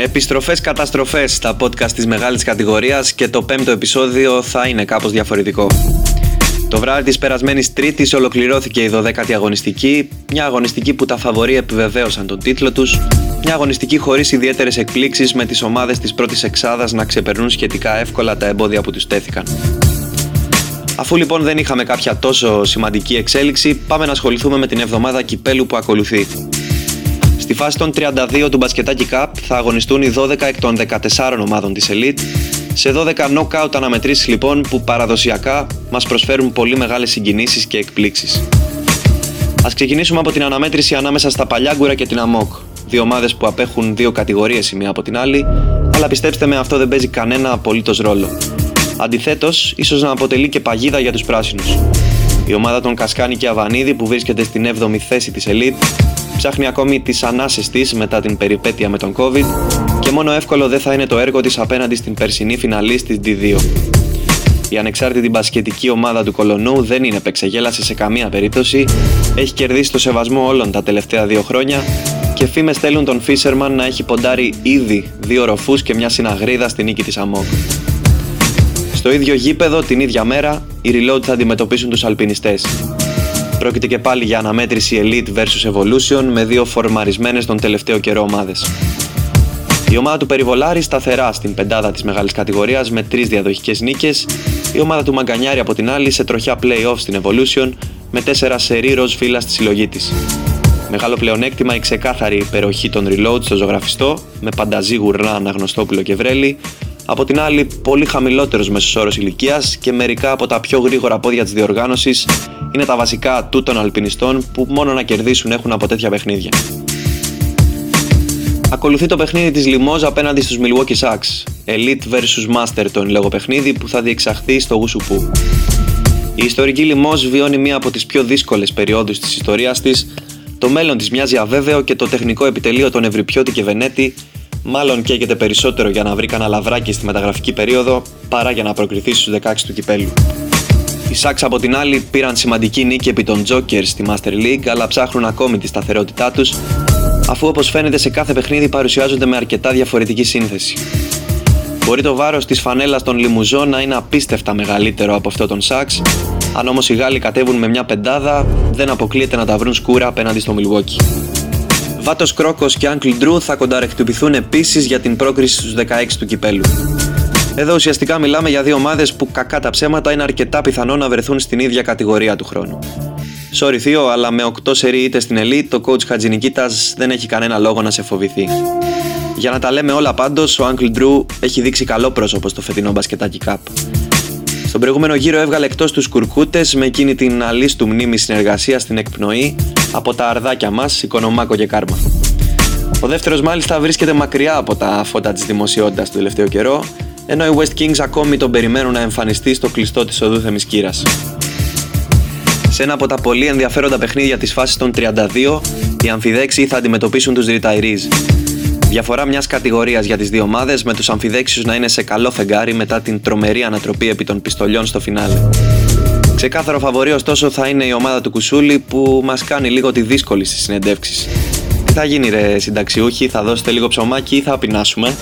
Επιστροφές καταστροφές στα podcast της μεγάλης κατηγορίας και το πέμπτο επεισόδιο θα είναι κάπως διαφορετικό. Το βράδυ της περασμένης τρίτης ολοκληρώθηκε η 12η αγωνιστική, μια αγωνιστική που τα φαβορεί επιβεβαίωσαν τον τίτλο τους, μια αγωνιστική χωρίς ιδιαίτερες εκπλήξεις με τις ομάδες της πρώτης εξάδας να ξεπερνούν σχετικά εύκολα τα εμπόδια που τους τέθηκαν. Αφού λοιπόν δεν είχαμε κάποια τόσο σημαντική εξέλιξη, πάμε να ασχοληθούμε με την εβδομάδα κυπέλου που ακολουθεί. Στη φάση των 32 του Μπασκετάκι Cup θα αγωνιστούν οι 12 εκ των 14 ομάδων της Elite σε 12 knockout αναμετρήσεις λοιπόν που παραδοσιακά μας προσφέρουν πολύ μεγάλες συγκινήσεις και εκπλήξεις. Ας ξεκινήσουμε από την αναμέτρηση ανάμεσα στα Παλιάγκουρα και την Αμόκ, δύο ομάδες που απέχουν δύο κατηγορίες η μία από την άλλη, αλλά πιστέψτε με αυτό δεν παίζει κανένα απολύτως ρόλο. Αντιθέτως, ίσως να αποτελεί και παγίδα για τους πράσινους. Η ομάδα των Κασκάνη και Αβανίδη που βρίσκεται στην 7η θέση της Elite ψάχνει ακόμη τις ανάσες της μετά την περιπέτεια με τον COVID και μόνο εύκολο δεν θα είναι το έργο της απέναντι στην περσινή φιναλής της D2. Η ανεξάρτητη μπασκετική ομάδα του Κολονού δεν είναι πεξεγέλαση σε καμία περίπτωση, έχει κερδίσει το σεβασμό όλων τα τελευταία δύο χρόνια και φήμες στέλνουν τον Φίσερμαν να έχει ποντάρει ήδη δύο ροφούς και μια συναγρίδα στη νίκη της ΑΜΟΚ. Στο ίδιο γήπεδο την ίδια μέρα, οι Reload θα αντιμετωπίσουν τους αλπινιστές. Πρόκειται και πάλι για αναμέτρηση Elite vs Evolution με δύο φορμαρισμένες τον τελευταίο καιρό ομάδες. Η ομάδα του Περιβολάρη σταθερά στην πεντάδα της μεγάλης κατηγορίας με τρεις διαδοχικές νίκες, η ομάδα του Μαγκανιάρη από την άλλη σε τροχιά play-off στην Evolution με τέσσερα σερί ροζ φύλλα στη συλλογή της. Μεγάλο πλεονέκτημα η ξεκάθαρη υπεροχή των reload στο ζωγραφιστό, με πανταζή γουρνά Αναγνωστόπουλο και Βρέλη, από την άλλη, πολύ χαμηλότερος μέσος όρος ηλικίας και μερικά από τα πιο γρήγορα πόδια της διοργάνωσης είναι τα βασικά του των αλπινιστών που μόνο να κερδίσουν έχουν από τέτοια παιχνίδια. Ακολουθεί το παιχνίδι της Λιμόζ απέναντι στους Milwaukee Bucks, Elite vs Master το εν λόγω παιχνίδι που θα διεξαχθεί στο Γουσουπού. Η ιστορική Λιμόζ βιώνει μία από τις πιο δύσκολες περιόδους της ιστορίας της, το μέλλον της μοιάζει αβέβαιο και το τεχνικό επιτελείο των Ευρυπιώτη και Βενέτη μάλλον καίγεται περισσότερο για να βρει κανένα λαβράκι στη μεταγραφική περίοδο παρά για να προκριθεί στους 16 του κυπέλου. Οι Σάξ από την άλλη πήραν σημαντική νίκη επί των Jokers στη Master League αλλά ψάχνουν ακόμη τη σταθερότητά τους αφού όπως φαίνεται σε κάθε παιχνίδι παρουσιάζονται με αρκετά διαφορετική σύνθεση. Μπορεί το βάρος της φανέλας των Λιμουζών να είναι απίστευτα μεγαλύτερο από αυτό των Σάξ, αν όμως οι Γάλλοι κατέβουν με μια πεντάδα, δεν αποκλείεται να τα βρουν σκούρα απέναντι στο Milwaukee. Βάτος Κρόκος και Uncle Drew θα κονταρεκτυπηθούν επίσης για την πρόκριση στους 16 του κυπέλου. Εδώ ουσιαστικά μιλάμε για δύο ομάδες που κακά τα ψέματα είναι αρκετά πιθανό να βρεθούν στην ίδια κατηγορία του χρόνου. Sorry Θείο, αλλά με 8 σερί είτε στην Elite, το coach Χατζηνικίτα δεν έχει κανένα λόγο να σε φοβηθεί. Για να τα λέμε όλα πάντως, ο Uncle Drew έχει δείξει καλό πρόσωπο στο φετινό μπασκετάκι Cup. Στον προηγούμενο γύρο έβγαλε εκτός τους κουρκούτες με εκείνη την αλίστου μνήμη συνεργασία στην εκπνοή από τα αρδάκια μας, Οικονομάκο και Κάρμα. Ο δεύτερος μάλιστα βρίσκεται μακριά από τα φώτα της δημοσιότητας του τελευταίο καιρό, ενώ οι West Kings ακόμη τον περιμένουν να εμφανιστεί στο κλειστό της οδού Θεμισκύρας. Σε ένα από τα πολύ ενδιαφέροντα παιχνίδια της φάσης των 32, οι αμφιδέξοι θα αντιμετωπίσουν τους Retirees. Διαφορά μιας κατηγορίας για τις δύο ομάδες, με τους αμφιδέξιους να είναι σε καλό φεγγάρι μετά την τρομερή ανατροπή επί των πιστολιών στο φινάλε. Ξεκάθαρο φαβορή ωστόσο θα είναι η ομάδα του Κουσούλη που μας κάνει λίγο τη δύσκολη στις συνεντεύξεις. Τι θα γίνει ρε συνταξιούχοι, θα δώσετε λίγο ψωμάκι ή θα πεινάσουμε;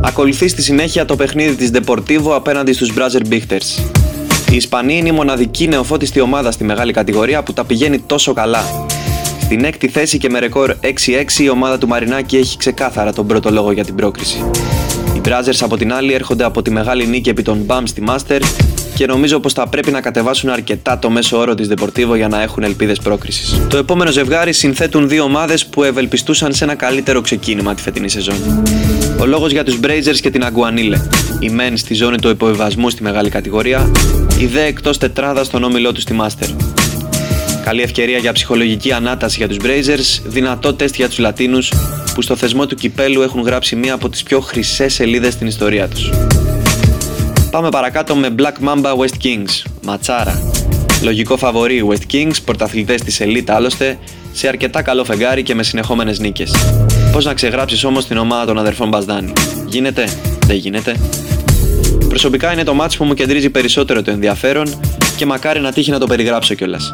Ακολουθεί στη συνέχεια το παιχνίδι της Deportivo απέναντι στους Brazzer Bichters. Η Ισπανοί είναι η μοναδική νεοφώτιστη ομάδα στη μεγάλη κατηγορία που τα πηγαίνει τόσο καλά. Στην έκτη θέση και με ρεκόρ 6-6 η ομάδα του Μαρινάκη έχει ξεκάθαρα τον πρώτο λόγο για την πρόκριση. Οι Brazers από την άλλη έρχονται από τη μεγάλη νίκη επί των BAM στη Master και νομίζω πως θα πρέπει να κατεβάσουν αρκετά το μέσο όρο της Deportivo για να έχουν ελπίδες πρόκρισης. Το επόμενο ζευγάρι συνθέτουν δύο ομάδες που ευελπιστούσαν σε ένα καλύτερο ξεκίνημα τη φετινή σεζόν. Ο λόγος για τους Brazers και την Αγκουανίλε. Οι μεν στη ζώνη του υποβιβασμού στη μεγάλη κατηγορία, οι δε εκτός τετράδας στον όμιλό τους στη Master. Καλή ευκαιρία για ψυχολογική ανάταση για τους Brazers, δυνατό τεστ για τους Λατίνους που στο θεσμό του κυπέλου έχουν γράψει μία από τις πιο χρυσές σελίδες στην ιστορία τους. Πάμε παρακάτω με Black Mamba West Kings, ματσάρα. Λογικό φαβορή West Kings, πρωταθλητές της Elite άλλωστε, σε αρκετά καλό φεγγάρι και με συνεχόμενες νίκες. Πώς να ξεγράψεις όμως την ομάδα των αδερφών Μπασδάνη. Γίνεται, δεν γίνεται; Προσωπικά είναι το μάτς που μου κεντρίζει περισσότερο το ενδιαφέρον και μακάρι να τύχει να το περιγράψω κιόλας.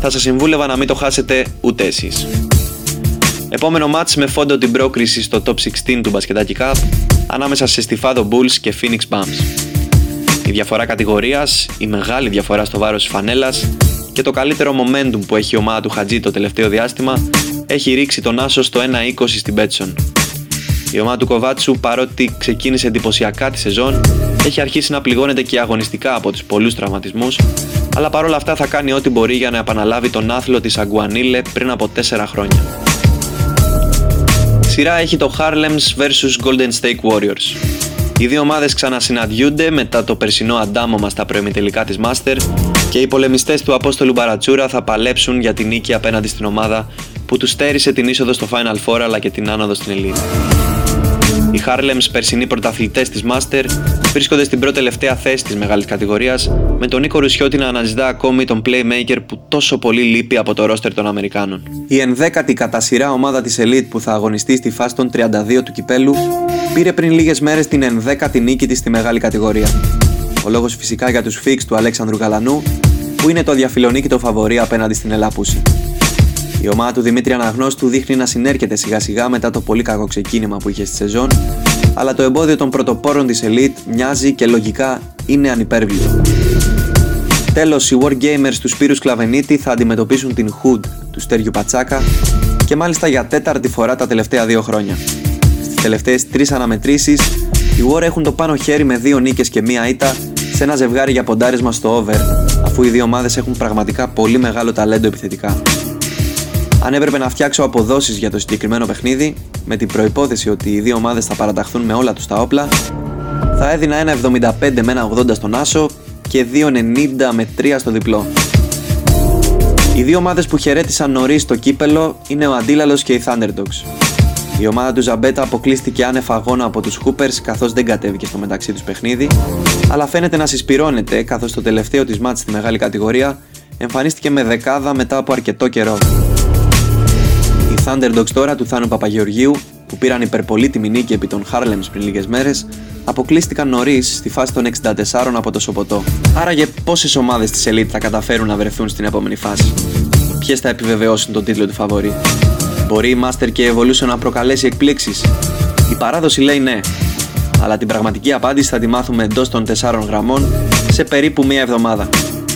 Θα σας συμβούλευα να μην το χάσετε ούτε εσείς. Επόμενο μάτς με φόντο την πρόκριση στο Top 16 του Μπασκετάκι Cup ανάμεσα σε Στιφάδο Bulls και Phoenix Bums. Η διαφορά κατηγορίας, η μεγάλη διαφορά στο βάρος της φανέλας και το καλύτερο momentum που έχει η ομάδα του Χατζή το τελευταίο διάστημα έχει ρίξει τον Άσο στο 1-20 στην Πέτσον. Η ομάδα του Κοβάτσου, παρότι ξεκίνησε εντυπωσιακά τη σεζόν, έχει αρχίσει να πληγώνεται και αγωνιστικά από τους πολλούς τραυματισμούς, αλλά παρόλα αυτά θα κάνει ό,τι μπορεί για να επαναλάβει τον άθλο της Αγκουανίλε πριν από 4 χρόνια. Σειρά έχει το Harlems vs Golden State Warriors. Οι δύο ομάδες ξανασυναντιούνται μετά το περσινό αντάμωμα στα προεμιτελικά της Master και οι πολεμιστές του Απόστολου Μπαρατσούρα θα παλέψουν για την νίκη απέναντι στην ομάδα που τους στέρισε την είσοδο στο Final Four αλλά και την άνοδο στην Elite. Οι Harlems, περσινοί πρωταθλητές της Master, βρίσκονται στην πρώτη τελευταία θέση της μεγάλης κατηγορίας, με τον Νίκο Ρουσιώτη να αναζητά ακόμη τον playmaker που τόσο πολύ λείπει από το ρόστερ των Αμερικάνων. Η ενδέκατη κατά σειρά ομάδα της Elite που θα αγωνιστεί στη φάση των 32 του κυπέλου, πήρε πριν λίγες μέρες την ενδέκατη νίκη της στη μεγάλη κατηγορία. Ο λόγος φυσικά για τους φίξ του Αλέξανδρου Γαλανού, που είναι το διαφιλονίκητο φαβορή απέναντι στην Ελάπουση. Η ομάδα του Δημήτρη Αναγνώστου δείχνει να συνέρχεται σιγά σιγά μετά το πολύ κακό ξεκίνημα που είχε στη σεζόν, αλλά το εμπόδιο των πρωτοπόρων της Elite μοιάζει και λογικά είναι ανυπέρβλητο. Τέλος, οι Wargamers του Σπύρου Σκλαβενίτη θα αντιμετωπίσουν την Hood του Στέριου Πατσάκα και μάλιστα για τέταρτη φορά τα τελευταία δύο χρόνια. Στις τελευταίες τρεις αναμετρήσεις, οι War έχουν το πάνω χέρι με δύο νίκες και μία ήττα σε ένα ζευγάρι για ποντάρισμα στο over, αφού οι δύο ομάδες έχουν πραγματικά πολύ μεγάλο ταλέντο επιθετικά. Αν έπρεπε να φτιάξω αποδόσεις για το συγκεκριμένο παιχνίδι, με την προπόθεση ότι οι δύο ομάδες θα παραταχθούν με όλα τους τα όπλα, θα έδινα ένα 75 με ένα 80 στον Άσο και 2,90 με 3 στο διπλό. Οι δύο ομάδες που χαιρέτησαν νωρίς στο κύπελο είναι ο Αντίλαλος και οι Thunderdogs. Η ομάδα του Ζαμπέτα αποκλείστηκε άνευ αγώνα από τους Hoopers καθώς δεν κατέβηκε στο μεταξύ τους παιχνίδι, αλλά φαίνεται να συσπηρώνεται καθώς το τελευταίο της μάτς στη μεγάλη κατηγορία εμφανίστηκε με δεκάδα μετά από αρκετό καιρό. Thunderdogs τώρα του Θάνου Παπαγεωργίου, που πήραν υπερπολίτιμη νίκη επί των Harlems πριν λίγες μέρες, αποκλείστηκαν νωρίς στη φάση των 64 από το Σοποτό. Άραγε πόσες ομάδες της Elite θα καταφέρουν να βρεθούν στην επόμενη φάση; Ποιες θα επιβεβαιώσουν τον τίτλο του φαβορή; Μπορεί η Master και η Evolution να προκαλέσει εκπλήξεις; Η παράδοση λέει ναι, αλλά την πραγματική απάντηση θα τη μάθουμε εντός των 4 γραμμών σε περίπου μία εβδομάδα.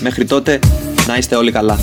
Μέχρι τότε να είστε όλοι καλά.